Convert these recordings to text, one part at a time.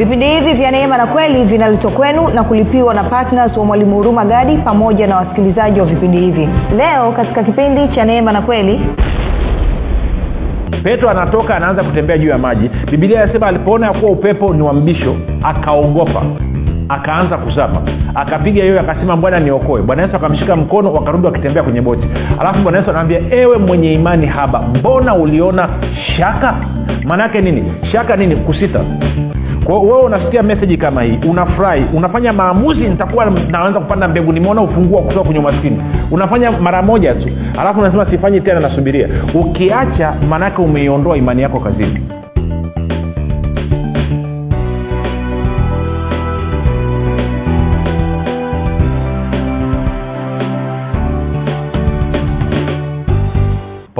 vipindi hivi vya neema na kweli vinaletwa kwenu na kulipiwa na ptns wa mwalimu huruma gadi pamoja na wasikilizaji wa vipindi hivi. Leo katika kipindi cha neema na kweli petro anatoka anaanza kutembea juu ya maji. Bibilia anasema alipoona ya kuwa upepo ni wa mbisho akaogopa akaanza kuzama akapiga yoyo akasema bwana niokoe. Bwana yesu akamshika mkono wakarudi wakitembea kwenye boti. Alafu bwana yesu anaambia ewe mwenye imani haba mbona uliona shaka? Maanaake nini? Shaka nini? Kusita wewe unasikia meseji kama hii unafurahi unafanya maamuzi nitakuwa naanza kupanda mbegu nimeona ufungua kutoka kwenye umaskini. Unafanya mara moja tu alafu unasema sifanyi tena nasubiria. Ukiacha maanaake umeiondoa imani yako kazini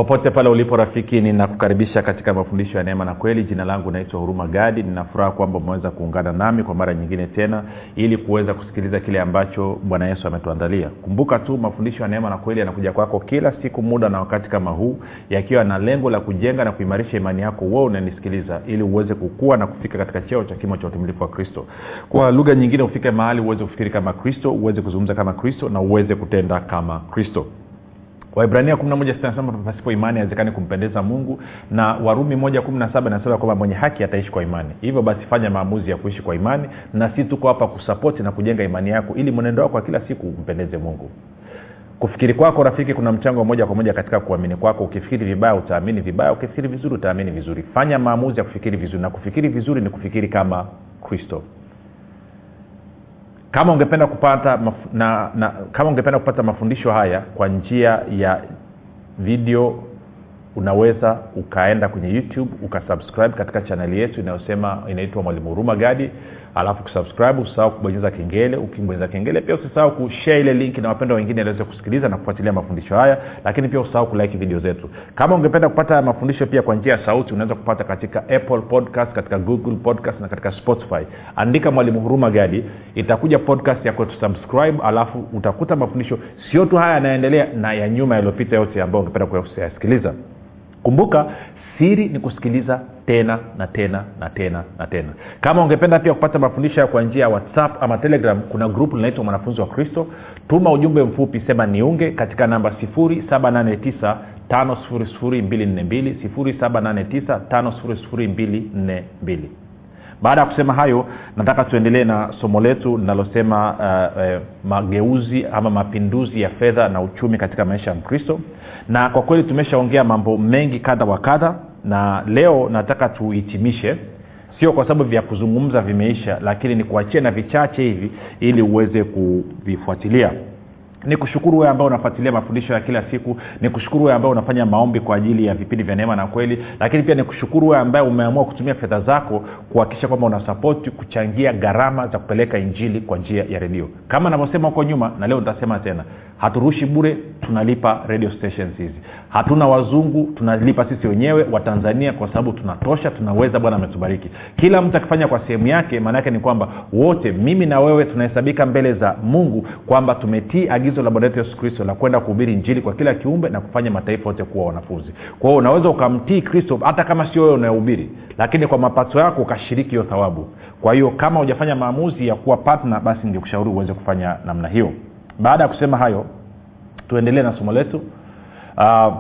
popote pale ulipo rafiki ninakukaribisha katika mafundisho ya neema na kweli. Jina langu naitwa huruma gadi. Ninafuraha kwamba umeweza kuungana nami kwa mara nyingine tena ili kuweza kusikiliza kile ambacho bwana yesu ametuandalia. Kumbuka tu mafundisho ya neema na kweli yanakuja kwako kila siku muda na wakati kama huu yakiwa na lengo la kujenga na kuimarisha imani yako wewe unanisikiliza ili uweze kukua na kufika katika cheo cha kimo cha utimilifu wa kristo. Kwa lugha nyingine ufike mahali uweze kufikiri kama kristo uweze kuzungumza kama kristo na uweze kutenda kama kristo waibrania nasema pasipo imani awezekani kumpendeza mungu. Na warumi moja kumi na saba inasema kwamba mwenye haki ataishi kwa imani. Hivyo basi fanya maamuzi ya kuishi kwa imani na si tuko hapa kusapoti na kujenga imani yako ili mwenendo wako wa kila siku umpendeze mungu. Kufikiri kwako rafiki kuna mchango moja kwa moja katika kuamini kwako. Ukifikiri vibaya utaamini vibaya. Ukifikiri vizuri utaamini vizuri. Fanya maamuzi ya kufikiri vizuri na kufikiri vizuri ni kufikiri kama kristo kama ungependa kupata maf- na, na kama ungependa kupata mafundisho haya kwa njia ya video unaweza ukaenda kwenye youtube ukasubscribe katika chaneli yetu inayosema inaitwa mwalimu huruma gadi alafu kusubscribe usisahau kubonyeza kengele. Ukibonyeza kengele pia usisahau kushare ile link na wapenda wengine waweze kusikiliza na kufuatilia mafundisho haya. Lakini pia usisahau kulike video zetu. Kama ungependa kupata mafundisho pia kwa njia ya sauti unaweza kupata katika apple podcast katika google podcast na katika spotify. Andika mwalimu huruma gadi. Itakuja podcast ya kwetu subscribe alafu utakuta mafundisho sio tu haya yanaendelea na ya nyuma yaliyopita yote ambayo ungependa kuyasikiliza. Kumbuka siri ni kusikiliza tena na tena na tena na tena. Kama ungependa pia kupata mafundisho kwa njia ya whatsapp ama telegram kuna grupu linaitwa mwanafunzi wa kristo. Tuma ujumbe mfupi sema niunge katika namba 789 5242 baada ya kusema hayo nataka tuendelee na somo letu linalosema uh, eh, mageuzi ama mapinduzi ya fedha na uchumi katika maisha ya mkristo. Na kwa kweli tumeshaongea mambo mengi kadha wa kadha na leo nataka tuhitimishe. Sio kwa sababu vya kuzungumza vimeisha lakini nikuachie na vichache hivi ili uweze kuvifuatilia. Ni kushukuru wewe ambao unafuatilia mafundisho ya kila siku ni kushukuru wewe ambao unafanya maombi kwa ajili ya vipindi vya neema na kweli lakini pia ni kushukuru wewe ambaye umeamua kutumia fedha zako kuhakikisha kwamba unasapoti kuchangia gharama za kupeleka injili kwa njia ya redio. Kama navyosema huko nyuma na leo nitasema tena haturushi bure tunalipa radio stations hizi hatuna wazungu tunalipa sisi wenyewe watanzania kwa sababu tunatosha tunaweza bwana ametubariki. Kila mtu akifanya kwa sehemu yake maanaake ni kwamba wote mimi na wewe tunahesabika mbele za mungu kwamba tumetii agizo la bwana wetu yesu kristo la kwenda kuhubiri njili kwa kila kiumbe na kufanya mataifa yote kuwa wanafunzi. Kwa hiyo unaweza ukamtii kristo hata kama sio wewe unayehubiri lakini kwa mapato yako ukashiriki hiyo thawabu. Kwa hiyo kama hujafanya maamuzi ya kuwa patna basi ningekushauri uweze kufanya namna hiyo. Baada ya kusema hayo tuendelee na somo letu uh,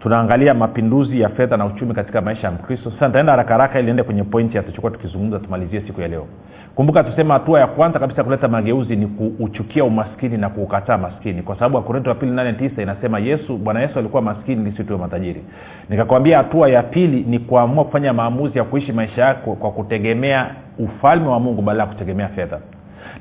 tunaangalia mapinduzi ya fedha na uchumi katika maisha ya mkristo. Sasa nitaenda haraka haraka ili ende kwenye pointi tuchukua tukizungumza tumalizie siku ya leo. Kumbuka tusema hatua ya kwanza kabisa kuleta mageuzi ni kuuchukia umaskini na kuukataa maskini. Kwa sababu wakorinto wa pili nane tisa inasema yesu bwana yesu alikuwa maskini lisituwe matajiri. Nikakwambia hatua ya pili ni kuamua kufanya maamuzi ya kuishi maisha yako kwa kutegemea ufalme wa mungu badala ya kutegemea fedha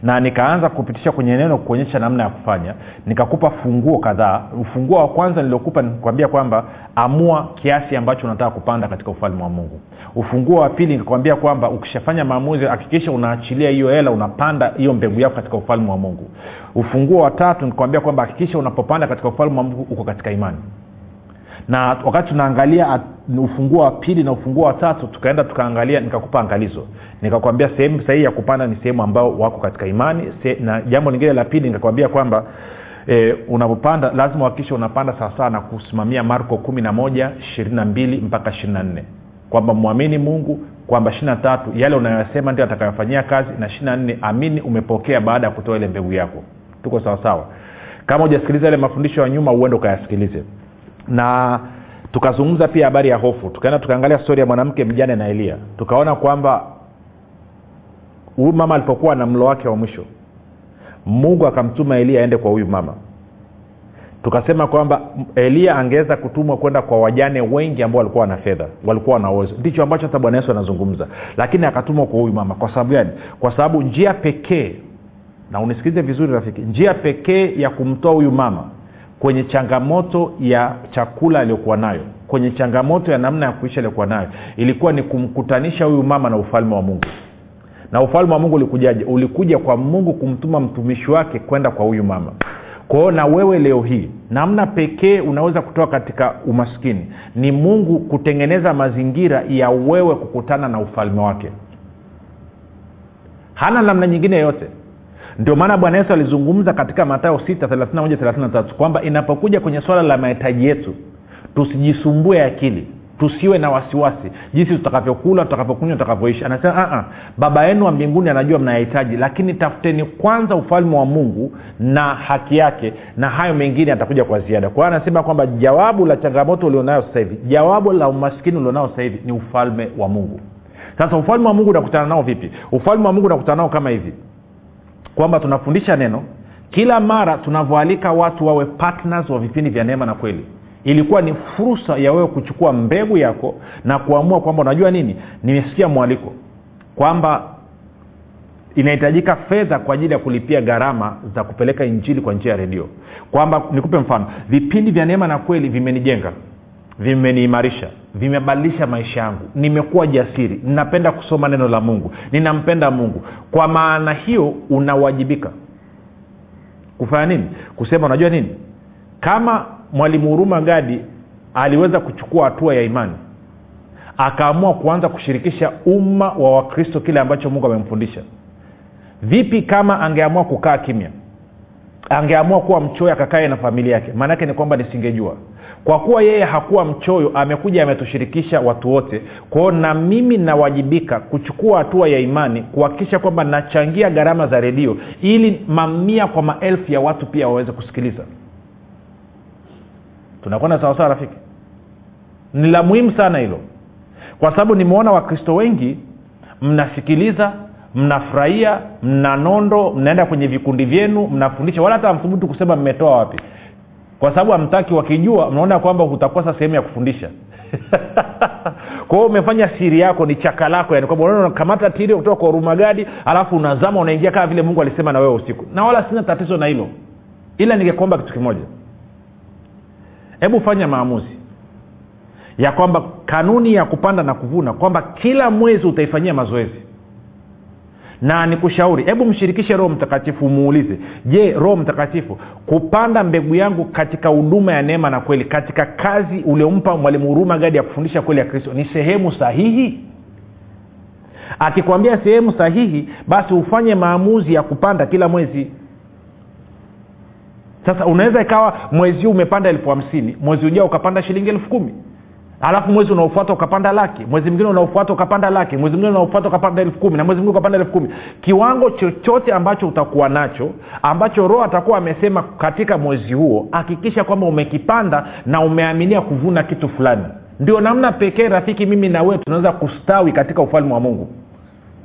na nikaanza kupitisha kwenye neno kuonyesha namna ya kufanya. Nikakupa funguo kadhaa. Ufunguo wa kwanza niliokupa nikwambia kwamba amua kiasi ambacho unataka kupanda katika ufalme wa mungu. Ufunguo wa pili nikakwambia kwamba ukishafanya maamuzi hakikisha unaachilia hiyo hela unapanda hiyo mbegu yako katika ufalme wa mungu. Ufunguo wa tatu nikakwambia kwamba hakikisha unapopanda katika ufalme wa mungu uko katika imani na wakati tunaangalia ufunguo wa pili na ufunguo wa tatu tukaenda tukaangalia nikakupa angalizo. Nikakwambia sehemu sahihi ya kupanda ni sehemu ambao wako katika imani. Se, na jambo lingine la pili nikakwambia kwamba e, unapopanda lazima uhakikishe unapanda sawasawa na kusimamia marko kumi na moja ishirini na mbili mpaka ishirini na nne. Kwamba mwamini mungu kwamba ishiri na tatu yale unayosema ndio atakayofanyia kazi na ishiri na nne amini umepokea baada ya kutoa ile mbegu yako. Tuko sawasawa kama hujasikiliza yale mafundisho ya nyuma uende ukayasikilize na tukazungumza pia habari ya hofu. Tukaenda tukaangalia stori ya mwanamke mjane na elia. Tukaona kwamba huyu mama alipokuwa na mlo wake wa mwisho mungu akamtuma elia aende kwa huyu mama. Tukasema kwamba elia angeweza kutumwa kwenda kwa wajane wengi ambao walikuwa na fedha walikuwa na uwezo. Ndicho ambacho hata bwana yesu anazungumza. Lakini akatumwa kwa huyu mama. Kwa sababu gani? Kwa sababu njia pekee na unisikilize vizuri rafiki njia pekee ya kumtoa huyu mama kwenye changamoto ya chakula aliyokuwa nayo kwenye changamoto ya namna ya kuisha aliyokuwa nayo. Ilikuwa ni kumkutanisha huyu mama na ufalme wa mungu. Na ufalme wa mungu ulikujaje? Ulikuja kwa mungu kumtuma mtumishi wake kwenda kwa huyu mama. Kwao na wewe leo hii namna pekee unaweza kutoka katika umaskini ni mungu kutengeneza mazingira ya wewe kukutana na ufalme wake. Hana namna nyingine yoyote ndio maana bwana yesu alizungumza katika matayo 6 kwamba inapokuja kwenye swala la mahitaji yetu tusijisumbue akili tusiwe na wasiwasi jinsi tutakavyokula tutakavyokunywa tutakavyoishi. Anasema uh-uh, baba yenu wa mbinguni anajua mnayahitaji lakini tafuteni kwanza ufalme wa mungu na haki yake na hayo mengine atakuja kwa ziada. Kwa hiyo anasema kwamba jawabu la changamoto ulionayo sasa hivi jawabu la umaskini ulionao sasa hivi ni ufalme wa mungu. Sasa ufalme wa mungu unakutana nao vipi? Ufalme wa mungu unakutana nao kama hivi kwamba tunafundisha neno kila mara tunavyoalika watu wawe partners wa vipindi vya neema na kweli ilikuwa ni fursa ya wewe kuchukua mbegu yako na kuamua kwamba unajua nini? Nimesikia mwaliko kwamba inahitajika fedha kwa ajili ya kulipia gharama za kupeleka injili kwa njia ya redio. Kwamba nikupe mfano vipindi vya neema na kweli vimenijenga vimeniimarisha vimebadilisha maisha yangu. Nimekuwa jasiri. Ninapenda kusoma neno la mungu. Ninampenda mungu. Kwa maana hiyo unawajibika. Kufanya nini? Kusema unajua nini? Kama mwalimu huruma gadi aliweza kuchukua hatua ya imani akaamua kuanza kushirikisha umma wa wakristo kile ambacho mungu amemfundisha vipi kama angeamua kukaa kimya angeamua kuwa mchoyo akakae na familia yake. Maanaake ni kwamba nisingejua. Kwa kuwa yeye hakuwa mchoyo amekuja ametushirikisha watu wote. Kwao na mimi nawajibika kuchukua hatua ya imani kuhakikisha kwamba nachangia gharama za redio ili mamia kwa maelfu ya watu pia waweze kusikiliza. Tunakwenda sawasawa rafiki? Ni la muhimu sana hilo. Kwa sababu nimeona wakristo wengi mnasikiliza mnafurahia mna nondo mnaenda kwenye vikundi vyenu mnafundisha. Wala hata mthubutu kusema mmetoa wapi. Kwa sababu hamtaki wakijua mnaona kwamba utakosa sehemu ya kufundisha. Kwa hiyo umefanya siri yako ni chaka lako yani. Kwamba unakamata tiri kutoka kwa urumagadi alafu unazama unaingia kama vile mungu alisema na wewe usiku. Na wala sina tatizo na hilo. Ila ningekuomba kitu kimoja. Hebu fanya maamuzi ya kwamba kanuni ya kupanda na kuvuna kwamba kila mwezi utaifanyia mazoezi na nikushauri hebu mshirikishe roho mtakatifu umuulize je roho mtakatifu kupanda mbegu yangu katika huduma ya neema na kweli katika kazi uliompa mwalimu huruma gadi ya kufundisha kweli ya kristo ni sehemu sahihi? Akikwambia sehemu sahihi basi ufanye maamuzi ya kupanda kila mwezi. Sasa unaweza ikawa mwezi huu umepanda elfu hamsini mwezi ujao ukapanda shilingi elfu kumi alafu mwezi unaofuata ukapanda laki mwezi mwingine unaofuata ukapanda laki mwezi mwingine unaofuata ukapanda elfu kumi na mwezi mwingine ukapanda elfu kumi. Kiwango chochote ambacho utakuwa nacho ambacho roho atakuwa amesema katika mwezi huo hakikisha kwamba umekipanda na umeaminia kuvuna kitu fulani. Ndio namna pekee rafiki mimi na wewe tunaweza kustawi katika ufalme wa mungu.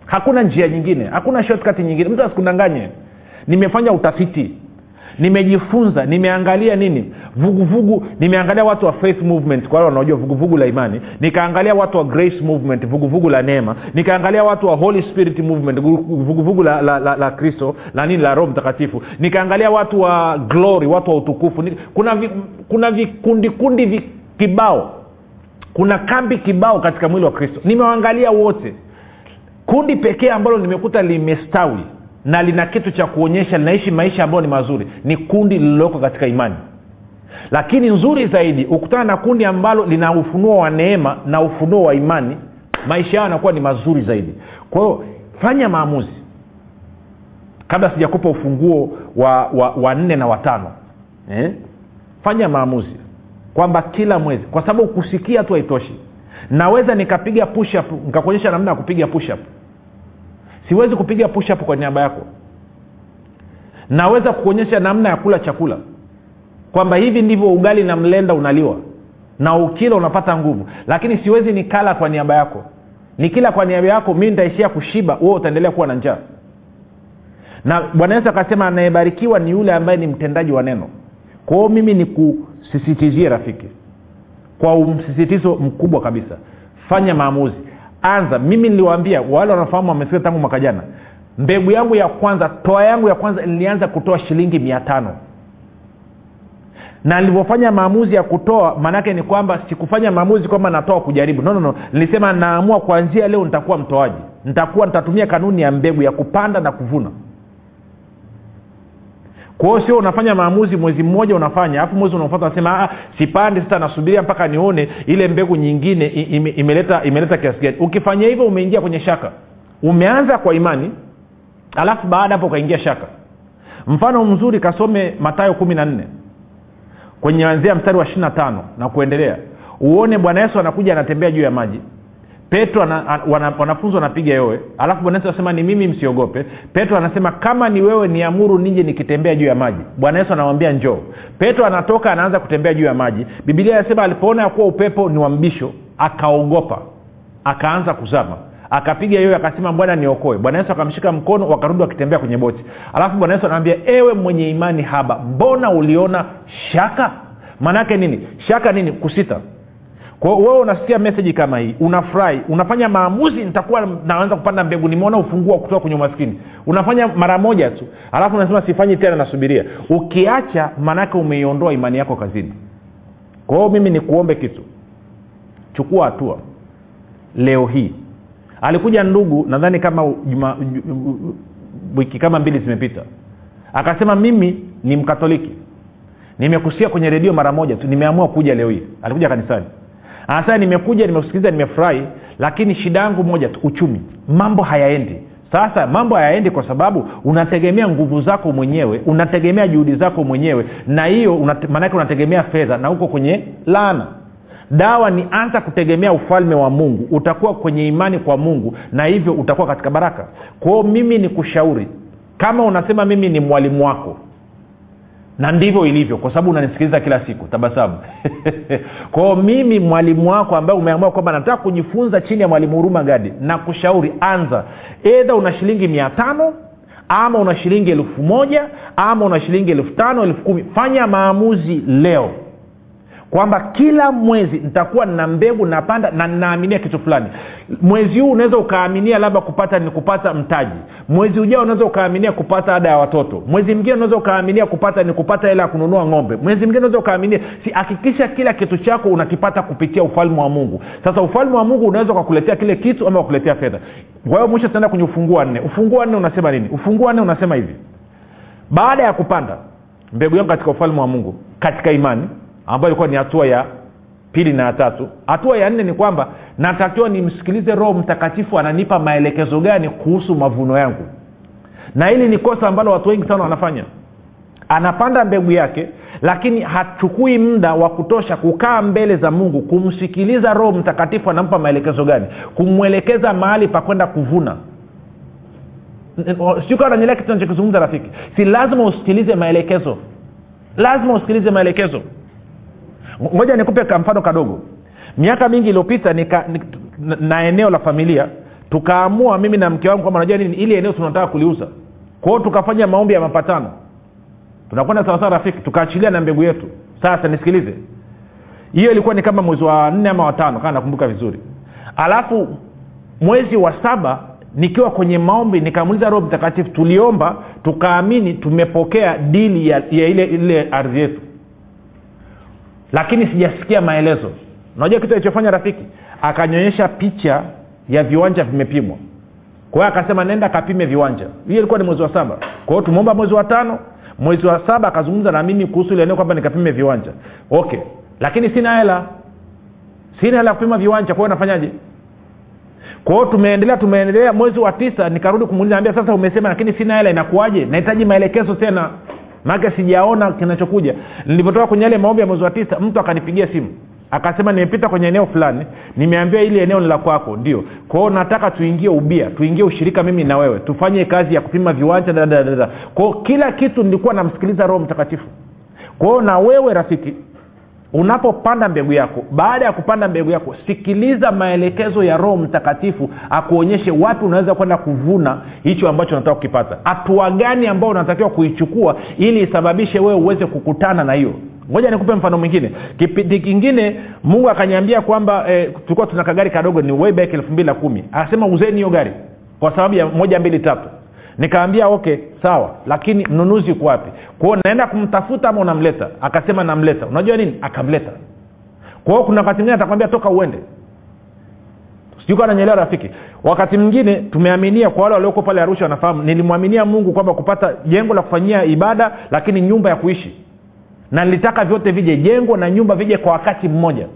Hakuna njia nyingine hakuna shortcut nyingine. Mtu asikudanganye. Nimefanya utafiti nimejifunza nimeangalia nini? Vuguvugu vugu, nimeangalia watu wa faith movement kwa wanaojua vuguvugu la imani nikaangalia watu wa grace movement vuguvugu vugu la neema nikaangalia watu wa holy spirit movement vuguvugu vugu la, la, la, la kristo la nini la roho mtakatifu nikaangalia watu wa glory watu wa utukufu kuna vi, kuna vikundi kundi vi, kibao kuna kambi kibao katika mwili wa kristo. Nimewaangalia wote. Kundi pekee ambalo nimekuta limestawi na lina kitu cha kuonyesha linaishi maisha ambayo ni mazuri ni kundi lililoko katika imani. Lakini nzuri zaidi ukutana na kundi ambalo lina ufunuo wa neema na ufunuo wa imani maisha yao yanakuwa ni mazuri zaidi. Kwa hiyo fanya maamuzi. Kabla sijakupa ufunguo wa, wa, wa nne na watano eh? fanya maamuzi kwamba kila mwezi kwa sababu kusikia tu haitoshi. Naweza nikapiga push up nikakuonyesha namna ya kupiga push up siwezi kupiga push up kwa niaba yako. Naweza kuonyesha namna ya kula chakula. Kwamba hivi ndivyo ugali na mlenda unaliwa. Na ukila unapata nguvu. Lakini siwezi nikala kwa niaba yako. Nikila kwa niaba yako mi nitaishia kushiba huo utaendelea kuwa na njaa. Na bwana yesu akasema anayebarikiwa ni yule ambaye ni mtendaji wa neno. Kwaho mimi nikusisitizie rafiki kwa msisitizo mkubwa kabisa fanya maamuzi anza mimi niliwaambia wale wanafahamu wamesikia tangu mwaka jana mbegu yangu ya kwanza toa yangu ya kwanza nilianza kutoa shilingi mia tano. Na nilivyofanya maamuzi ya kutoa maanaake ni kwamba sikufanya maamuzi kwamba natoa kujaribu. No, no, no. nilisema naamua kuanzia leo nitakuwa mtoaji. Nitakuwa nitatumia kanuni ya mbegu ya kupanda na kuvuna kwa sio unafanya maamuzi mwezi mmoja unafanya alafu mwezi unaofata unasema sipandi sasa nasubiria mpaka nione ile mbegu nyingine ime, imeleta imeleta kiasi gani. Ukifanya hivyo umeingia kwenye shaka. Umeanza kwa imani alafu baada hapo ukaingia shaka. Mfano mzuri kasome matayo kumi na nne kwenye anzia mstari wa ishiri na tano na kuendelea. Uone bwana yesu anakuja anatembea juu ya maji petro ana, wana, wanafunzi wanapiga yowe. Alafu bwana yesu anasema ni mimi msiogope. Petro anasema kama ni wewe niamuru nije nikitembea juu ya maji. Bwana yesu anamwambia njoo. Petro anatoka anaanza kutembea juu ya maji. Bibilia anasema alipoona ya kuwa upepo ni wa mbisho akaogopa akaanza kuzama. Akapiga yoyo akasema bwana niokoe. Bwana yesu akamshika mkono wakarudi wakitembea kwenye boti. Alafu bwana yesu anamwambia ewe mwenye imani haba mbona uliona shaka? Maanaake nini? Shaka nini? Kusita kwao wewe unasikia meseji kama hii unafurahi unafanya maamuzi nitakuwa naanza kupanda mbegu nimeona ufunguo kutoka kwenye umaskini. Unafanya mara moja tu alafu unasema sifanyi tena nasubiria. Ukiacha maanaake umeiondoa imani yako kazini. Kwa mimi nikuombe kitu. Chukua hatua. Leo hii. Alikuja ndugu nadhani kama juma, wiki kama mbili zimepita. Akasema mimi ni mkatoliki. Nimekusikia kwenye redio mara moja tu. Nimeamua kuja leo hii. Alikuja kanisani anasema nimekuja nimekusikiliza nimefurahi lakini shida yangu moja tu uchumi. Mambo hayaendi. Sasa mambo hayaendi kwa sababu unategemea nguvu zako mwenyewe unategemea juhudi zako mwenyewe na hiyo unate, maanake unategemea fedha na uko kwenye laana. Dawa ni anza kutegemea ufalme wa mungu. Utakuwa kwenye imani kwa mungu na hivyo utakuwa katika baraka. Kwao mimi ni kushauri kama unasema mimi ni mwalimu wako na ndivyo ilivyo kwa sababu unanisikiliza kila siku tabasamu. Kwao mimi mwalimu wako ambaye umeamua kwamba nataka kujifunza chini ya mwalimu huruma gadi na kushauri anza. Edha una shilingi mia tano ama una shilingi elfu moja ama una shilingi elfu tano elfu kumi. Fanya maamuzi leo kwamba kila mwezi nitakuwa nina mbegu napanda na ninaaminia kitu fulani. Mwezi huu unaweza ukaaminia labda kupata ni kupata mtaji. Mwezi ujao unaweza ukaaminia kupata ada ya watoto. Mwezi mwingine unaweza ukaaminia kupata ni kupata hela ya kununua ng'ombe. Mwezi mwingine unaweza ukaaminia si hakikisha kila kitu chako unakipata kupitia ufalme wa mungu. Sasa ufalme wa mungu unaweza ukakuletea kile kitu ama ukakuletea fedha. Kwa hiyo mwisho tutaenda kwenye ufunguo wa nne. Ufunguo wa nne unasema nini? Ufunguo wa nne unasema hivi. Baada ya kupanda mbegu yangu katika ufalme wa mungu katika imani ambayo ilikuwa ni hatua ya pili na ya tatu. Hatua ya nne ni kwamba natakiwa nimsikilize roho mtakatifu ananipa maelekezo gani kuhusu mavuno yangu. Na hili ni kosa ambalo watu wengi sana wanafanya. Anapanda mbegu yake lakini hachukui muda wa kutosha kukaa mbele za mungu kumsikiliza roho mtakatifu anampa maelekezo gani kumwelekeza mahali pa kwenda kuvuna. Siukawa nanyelea kitu nachokizungumza rafiki. Si lazima usikilize maelekezo. Lazima usikilize maelekezo ngoja nikupe mfano kadogo. Miaka mingi iliyopita nika, nika, na, na eneo la familia tukaamua mimi na mke wangu kwamba najua nini ili eneo tunataka kuliuza. Kwao tukafanya maombi ya mapatano. Tunakwenda sawasawa rafiki tukaachilia na mbegu yetu. Sasa nisikilize. Hiyo ilikuwa ni kama mwezi wa nne ama watano kama nakumbuka vizuri. Alafu mwezi wa saba nikiwa kwenye maombi nikamuliza roho mtakatifu tuliomba tukaamini tumepokea dili ya, ya ile ile ardhi yetu lakini sijasikia maelezo. Unajua kitu alichofanya rafiki? Akanyonyesha picha ya viwanja vimepimwa. Kwa hiyo akasema nenda kapime viwanja. Hiyo ilikuwa ni mwezi wa saba. Kwa hiyo tumeomba mwezi wa tano. Mwezi wa saba akazungumza na mimi kuhusu ile eneo kwamba nikapime viwanja. Okay. Lakini sina hela. Sina hela ya kupima viwanja. Kwa hiyo nafanyaje? Kwa hiyo tumeendelea tumeendelea. Mwezi wa tisa nikarudi kumuuliza ambia sasa umesema lakini sina hela. Inakuwaje? Nahitaji maelekezo tena maake sijaona kinachokuja. Nilivyotoka kwenye yale maombi ya mwezi wa tisa mtu akanipigia simu. Akasema nimepita kwenye eneo fulani nimeambia ili eneo ni la kwako. Ndio. Kwao nataka tuingie ubia tuingie ushirika mimi na wewe. Tufanye kazi ya kupima viwanja dadadada kwao kila kitu nilikuwa namsikiliza roho mtakatifu. Kwao na wewe rafiki unapopanda mbegu yako baada ya kupanda mbegu yako sikiliza maelekezo ya roho mtakatifu akuonyeshe wapi unaweza kwenda kuvuna hicho ambacho unataka kukipata. Hatua gani ambao unatakiwa kuichukua ili isababishe wewe uweze kukutana na hiyo? Ngoja nikupe mfano mwingine. Kipindi kingine mungu akanyambia kwamba eh, tulikuwa tuna kagari kadogo ni way elfu mbili na kumi. Akasema uzeni hiyo gari kwa sababu ya moja mbili tatu nikaambia okay sawa lakini mnunuzi uko wapi? Kwao naenda kumtafuta ama unamleta? Akasema namleta. Unajua nini? Akamleta. Kwao kuna wakati mwingine atakwambia toka uende. Sijuka ananyelewa rafiki. Wakati mwingine tumeaminia kwa wale walioko pale arusha wanafahamu nilimwaminia mungu kwamba kupata jengo la kufanyia ibada lakini nyumba ya kuishi. Na nilitaka vyote vije jengo na nyumba vije kwa wakati mmoja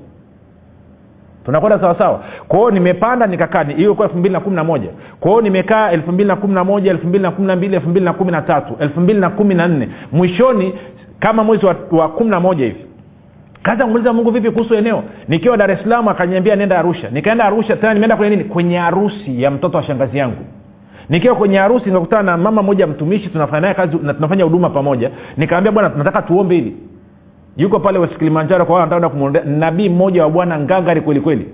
tunakwenda sawasawa kwa nimepanda nikakaa hiyo ilikuwa elfu mbili na kumi na moja. Kwa nimekaa elfu mbili na kumi na moja elfu mbili na kumi na mbili elfu mbili na kumi na tatu elfu mbili na kumi na nne. Mwishoni kama mwezi wa, wa kumi na moja hivi. Kaza kumuuliza mungu vipi kuhusu eneo? Nikiwa dar es salaam akaniambia nenda arusha. Nikaenda arusha tena nimeenda kwenye nini? Kwenye harusi ya mtoto wa shangazi yangu. Nikiwa kwenye harusi nikakutana na mama moja mtumishi tunafanya kazi na tunafanya huduma pamoja. Nikaambia bwana tunataka tuombe hili yuko pale west kilimanjaro kwa anataka kumwondea nabii mmoja wa bwana ngangari kweli kweli.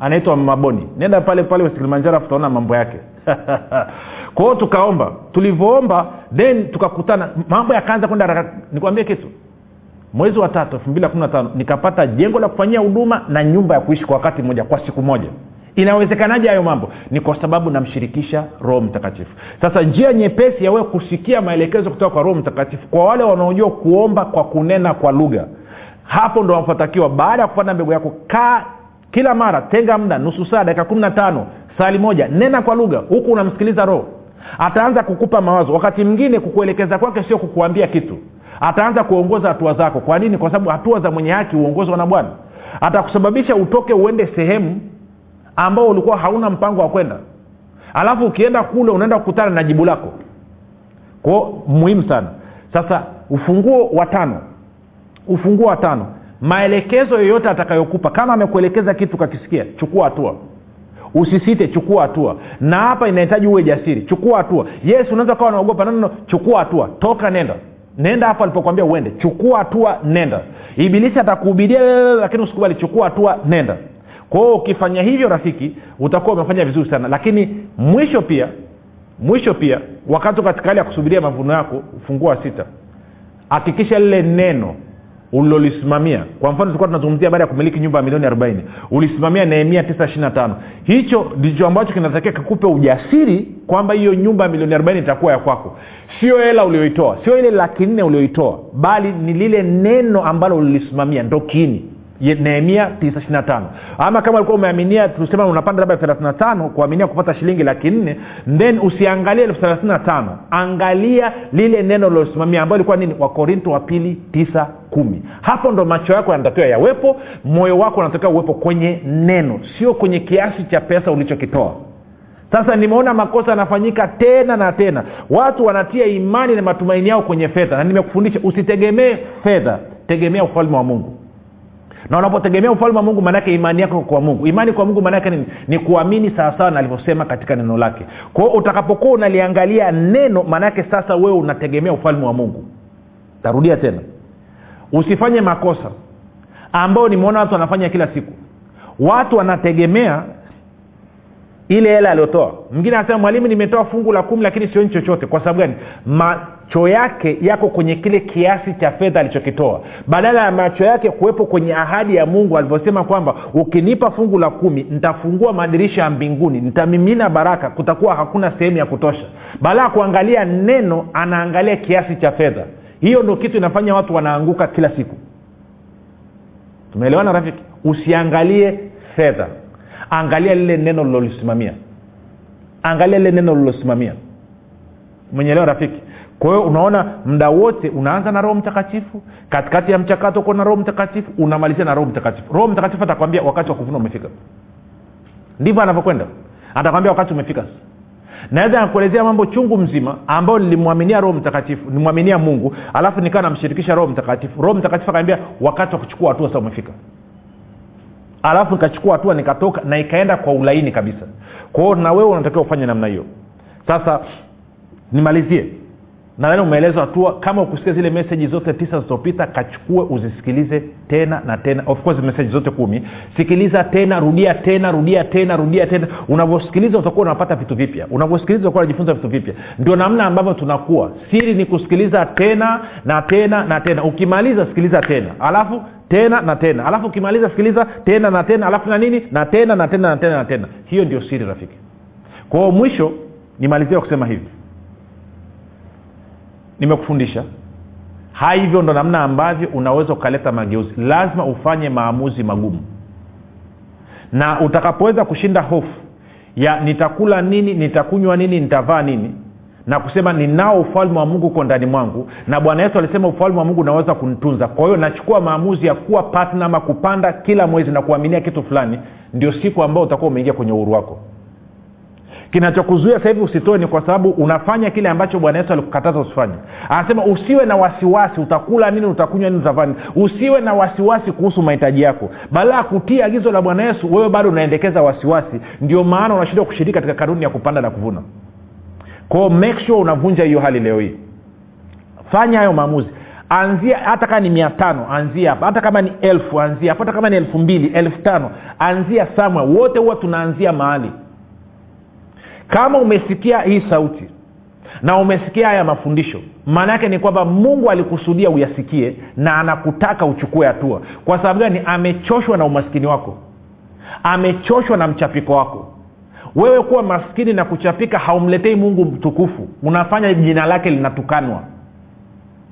Anaitwa maboni. Nenda pale pale kilimanjaro afu mambo yake. Kwa hiyo tukaomba. Tulivyoomba then tukakutana. Mambo yakaanza kwenda nikwambie kitu. Mwezi wa tatu elfu mbili na kumi na tano nikapata jengo la kufanyia huduma na nyumba ya kuishi kwa wakati mmoja kwa siku moja inawezekanaje hayo mambo? Ni kwa sababu namshirikisha roho mtakatifu. Sasa njia nyepesi yawe kusikia maelekezo kutoka kwa roho mtakatifu kwa wale wanaojua kuomba kwa kunena kwa lugha hapo ndo wanapotakiwa. Baada ya kupanda mbegu yako kaa kila mara tenga muda nusu saa dakika kumi na tano sali moja nena kwa lugha huku unamsikiliza roho. Ataanza kukupa mawazo. Wakati mwingine kukuelekeza kwake sio kukuambia kitu. Ataanza kuongoza hatua zako. Kwa nini? Kwa sababu hatua za mwenye haki huongozwa na bwana. Atakusababisha utoke uende sehemu ambao ulikuwa hauna mpango wa kwenda. Alafu ukienda kule unaenda kukutana na jibu lako. Kwao muhimu sana. Sasa ufunguo wa tano. Ufunguo wa tano. Maelekezo yoyote atakayokupa kama amekuelekeza kitu kakisikia chukua hatua. Usisite chukua hatua. Na hapa inahitaji uwe jasiri. Chukua hatua. Yes unaweza kawa unaogopa. Nono chukua hatua. Toka nenda. Nenda hapo alipokwambia uende. Chukua hatua nenda. Ibilisi atakuhubiria lakini usikubali. Chukua hatua nenda kwa ukifanya hivyo rafiki utakuwa umefanya vizuri sana. Lakini mwisho pia mwisho pia wakati katika hali ya kusubiria mavuno yako ufungua wa sita. Hakikisha lile neno ulilolisimamia kwa mfano tulikuwa tunazungumzia baada ya kumiliki nyumba ya milioni arobaini. Ulisimamia nehemia tisa ishiri na tano. Hicho ndicho ambacho kinatakiwa kikupe ujasiri kwamba hiyo nyumba ya milioni arobaini itakuwa ya kwako. Sio hela ulioitoa sio ile laki nne ulioitoa bali ni lile neno ambalo ulilisimamia ndo kiini nehemia 925 ama kama ulikuwa umeaminia tusema unapanda labda elfu thelathini tano kuaminia kupata shilingi laki nne then usiangalie elfu thelathini na tano. Angalia lile neno lilosimamia ambayo ilikuwa nini? Wakorinto wa pili tisa kumi. Hapo ndo macho yako yanatakiwa yawepo moyo wako unatakiwa uwepo kwenye neno sio kwenye kiasi cha pesa ulichokitoa. Sasa nimeona makosa yanafanyika tena na tena. Watu wanatia imani na matumaini yao kwenye fedha na nimekufundisha usitegemee fedha tegemea ufalme wa mungu na unapotegemea ufalme wa mungu maanaake imani yako kwa mungu. Imani kwa mungu maanaake nini ni kuamini sawasawa na alivyosema katika neno lake. Kwa hiyo utakapokuwa unaliangalia neno maanaake sasa wewe unategemea ufalme wa mungu. Tarudia tena. Usifanye makosa ambayo nimeona watu wanafanya kila siku. Watu wanategemea ile hela aliyotoa. Mwingine anasema mwalimu nimetoa fungu la kumi lakini sioni chochote. Kwa sababu gani macho yake yako kwenye kile kiasi cha fedha alichokitoa. Badala ya macho yake kuwepo kwenye ahadi ya mungu alivyosema kwamba ukinipa fungu la kumi nitafungua madirisha ya mbinguni nitamimina baraka kutakuwa hakuna sehemu ya kutosha. Badala ya kuangalia neno anaangalia kiasi cha fedha. Hiyo ndo kitu inafanya watu wanaanguka kila siku. Tumeelewana rafiki? Usiangalie fedha. Angalia lile neno lilolisimamia angalia lile neno lilosimamia mwenyelewa rafiki kwa hiyo unaona mda wote unaanza na roho mtakatifu katikati ya mchakato uko na roho mtakatifu unamalizia na roho mtakatifu. Roho mtakatifu atakwambia wakati wa kuvuna umefika. Ndivyo anavyokwenda. Atakwambia wakati umefika. Naweza nakuelezea mambo chungu mzima ambayo nilimwaminia roho mtakatifu nimwaminia mungu alafu nikawa namshirikisha roho mtakatifu. Roho mtakatifu akaambia wakati wa kuchukua hatua sasa umefika. Alafu nikachukua hatua nikatoka na ikaenda kwa ulaini kabisa. Kwa hiyo na wewe unatakiwa ufanye namna hiyo. Sasa nimalizie nadhani umeelezwa hatua kama ukusikia zile meseji zote tisa zilizopita kachukue uzisikilize tena na tena. Of course meseji zote kumi. Sikiliza tena rudia tena rudia tena rudia tena. Unavyosikiliza utakuwa unapata vitu vipya. Unavyosikiliza utakuwa unajifunza vitu vipya. Ndio namna ambavyo tunakuwa. Siri ni kusikiliza tena na tena na tena. Ukimaliza sikiliza tena. Alafu tena na tena. Alafu ukimaliza sikiliza tena na tena. Alafu na nini? Na tena na tena na tena na tena. Hiyo ndio siri rafiki. Kwao mwisho nimalizia kusema hivi nimekufundisha. Hivyo ndo namna ambavyo unaweza ukaleta mageuzi. Lazima ufanye maamuzi magumu. Na utakapoweza kushinda hofu ya nitakula nini nitakunywa nini nitavaa nini na kusema ninao ufalme wa mungu uko ndani mwangu na bwana yesu alisema ufalme wa mungu unaweza kunitunza. Kwa hiyo nachukua maamuzi ya kuwa patna kupanda kila mwezi na kuaminia kitu fulani ndio siku ambao utakuwa umeingia kwenye uhuru wako kinachokuzuia sasa hivi usitoe ni kwa sababu unafanya kile ambacho bwana yesu alikukataza usifanye. Anasema usiwe na wasiwasi utakula nini utakunywa nini utafanya usiwe na wasiwasi kuhusu mahitaji yako. Badala ya kutia agizo la bwana yesu wewe bado unaendekeza wasiwasi. Ndio maana unashindwa kushiriki katika kanuni ya kupanda na kuvuna. Kwao make sure unavunja hiyo hali leo hii. Fanya hayo maamuzi. Anzia hata kama ni mia tano anzia hapa. Hata kama ni elfu anzia hapa. Hata kama ni elfu mbili elfu tano anzia samwe wote huwa tunaanzia mahali kama umesikia hii sauti na umesikia haya mafundisho maana yake ni kwamba mungu alikusudia uyasikie na anakutaka uchukue hatua. Kwa sababu gani? Amechoshwa na umaskini wako. Amechoshwa na mchapiko wako. Wewe kuwa maskini na kuchapika haumletei mungu mtukufu. Unafanya jina lake linatukanwa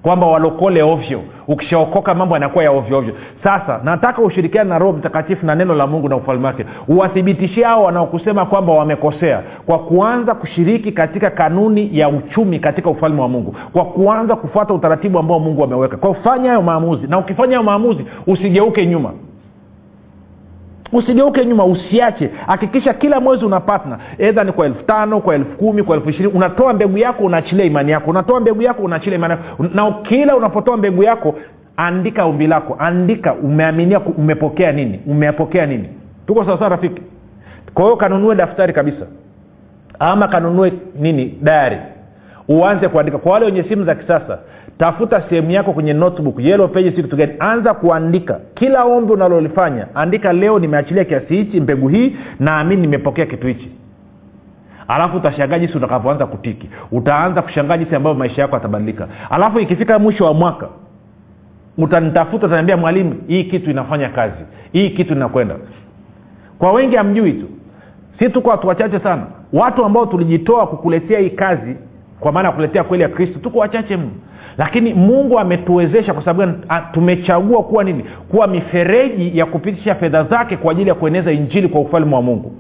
kwamba walokole ovyo. Ukishaokoka mambo yanakuwa ya ovyo ovyo. Sasa nataka ushirikiane na roho mtakatifu na neno la mungu na ufalme wake. Uwathibitishie hao wanaokusema kwamba wamekosea kwa kuanza kushiriki katika kanuni ya uchumi katika ufalme wa mungu. Kwa kuanza kufuata utaratibu ambao mungu ameweka. Kwa fanya hayo maamuzi na ukifanya hayo maamuzi usigeuke nyuma usigeuke nyuma usiache. Hakikisha kila mwezi una patna edha ni kwa elfu tano kwa elfu kumi kwa elfu ishirini. Unatoa mbegu yako unaachilia imani yako. Unatoa mbegu yako unaachilia imani yako. Na kila unapotoa mbegu yako andika ombi lako. Andika umeaminia umepokea nini? Umepokea nini? Tuko sawasawa rafiki? Kwa hiyo kanunue daftari kabisa. Ama kanunue nini? Dayari uanze kuandika. Kwa wale wenye simu za kisasa tafuta sehemu yako kwenye notebook yellow pages kitu gani. Anza kuandika. Kila ombi unalolifanya andika leo nimeachilia kiasi hichi mbegu hii naamini nimepokea kitu hichi. Alafu utashangaa jinsi utakavyoanza kutiki. Utaanza kushangaa jinsi ambavyo maisha yako yatabadilika. Alafu ikifika mwisho wa mwaka utanitafuta utaniambia mwalimu hii kitu inafanya kazi. Hii kitu inakwenda. Kwa wengi hamjui tu. Si tuko watu wachache sana. Watu ambao tulijitoa kukuletea hii kazi kwa maana ya kuletea kweli ya kristo tuko wachache mno. Lakini mungu ametuwezesha kwa sababu tumechagua kuwa nini? Kuwa mifereji ya kupitisha fedha zake kwa ajili ya kueneza injili kwa ufalme wa mungu.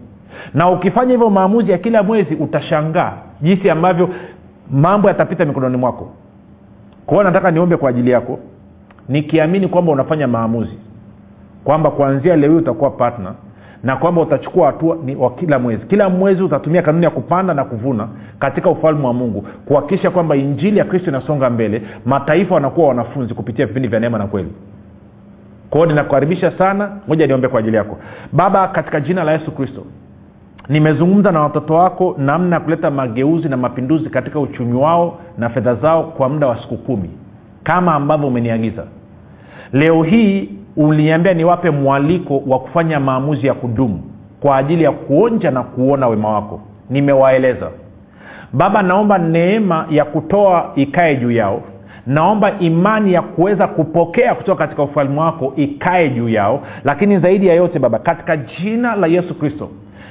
Na ukifanya hivyo maamuzi ya kila mwezi utashangaa jinsi ambavyo mambo yatapita mikononi mwako. Kwao nataka niombe kwa ajili yako nikiamini kwamba unafanya maamuzi kwamba kuanzia leo hii utakuwa partner na kwamba utachukua hatua wa kila mwezi. Kila mwezi utatumia kanuni ya kupanda na kuvuna katika ufalme wa mungu kuhakikisha kwamba injili ya kristo inasonga mbele mataifa wanakuwa wanafunzi kupitia vipindi vya neema na kweli. Kwao ninakukaribisha sana moja niombe kwa ajili yako. Baba katika jina la yesu kristo nimezungumza na watoto wako namna ya kuleta mageuzi na mapinduzi katika uchumi wao na fedha zao kwa muda wa siku kumi kama ambavyo umeniagiza. Leo hii uliniambia niwape mwaliko wa kufanya maamuzi ya kudumu kwa ajili ya kuonja na kuona wema wako. Nimewaeleza. Baba naomba neema ya kutoa ikae juu yao. Naomba imani ya kuweza kupokea kutoka katika ufalme wako ikae juu yao. Lakini zaidi ya yote baba katika jina la yesu kristo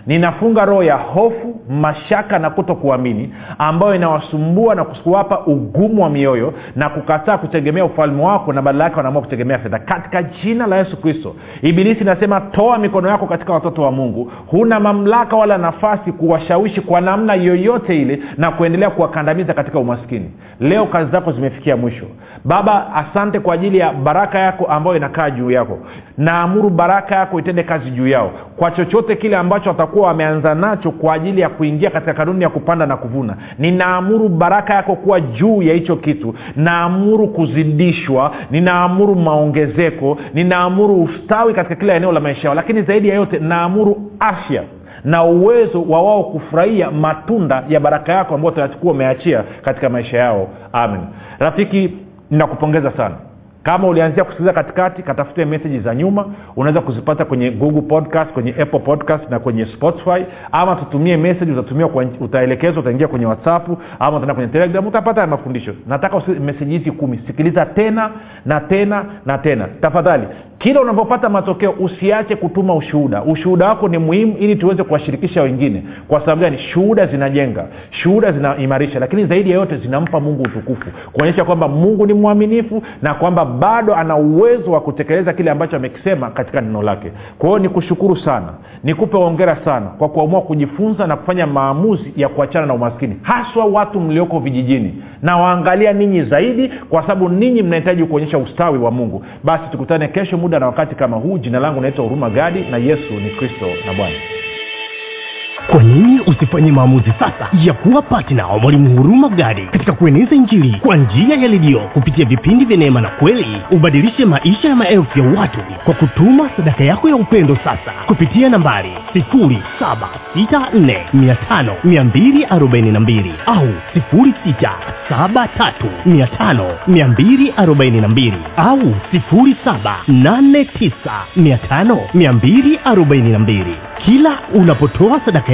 ninafunga roho ya hofu mashaka na kuto kuamini ambayo inawasumbua na kuwapa ugumu wa mioyo na kukataa kutegemea ufalme wako na badala yake wanaamua kutegemea fedha. Katika jina la yesu kristo ibilisi inasema toa mikono yako katika watoto wa mungu. Huna mamlaka wala nafasi kuwashawishi kwa namna yoyote ile na kuendelea kuwakandamiza katika umaskini. Leo kazi zako zimefikia mwisho. Baba asante kwa ajili ya baraka yako ambayo inakaa juu yako. Naamuru baraka yako itende kazi juu yao. Kwa chochote kile ambacho watakuwa walichokuwa wameanza nacho kwa ajili ya kuingia katika kanuni ya kupanda na kuvuna. Ninaamuru baraka yako kuwa juu ya hicho kitu. Naamuru kuzidishwa. Ninaamuru maongezeko. Ninaamuru ustawi katika kila eneo la maisha yao. Lakini zaidi ya yote naamuru afya na uwezo wa wao kufurahia matunda ya baraka yako ambayo tunachukua umeachia katika maisha yao. Amen. Rafiki ninakupongeza sana kama ulianzia kusikiliza katikati katafute meseji za nyuma unaweza kuzipata kwenye google podcast kwenye apple podcast na kwenye spotify. Ama tutumie meseji utatumia utaelekezwa utaingia kwenye whatsapp ama utaenda kwenye telegram utapata ya mafundisho. Nataka meseji hizi kumi. Sikiliza tena na tena na tena. Tafadhali kila unavyopata matokeo usiache kutuma ushuhuda. Ushuhuda wako ni muhimu ili tuweze kuwashirikisha wengine. Kwa sababu gani? Shuhuda zinajenga. Shuhuda zinaimarisha. Lakini zaidi ya yote zinampa mungu utukufu. Kuonyesha kwamba mungu ni mwaminifu na kwamba bado ana uwezo wa kutekeleza kile ambacho amekisema katika neno lake. Kwa hiyo nikushukuru sana nikupe ongera sana kwa kuamua kujifunza na kufanya maamuzi ya kuachana na umaskini. Haswa watu mlioko vijijini. Na waangalia ninyi zaidi kwa sababu ninyi mnahitaji kuonyesha ustawi wa mungu. Basi tukutane kesho muda na wakati kama huu. Jina langu naitwa huruma gadi na yesu ni kristo na bwana kwa nini usifanye maamuzi sasa ya kuwa patna wa mwalimu huruma gadi katika kueneza injili kwa njia ya redio kupitia vipindi vya neema na kweli? Ubadilishe maisha ya maelfu ya watu kwa kutuma sadaka yako ya upendo sasa kupitia nambari 7645242 au 6735242 au 7895242 kila unapotoa sadaka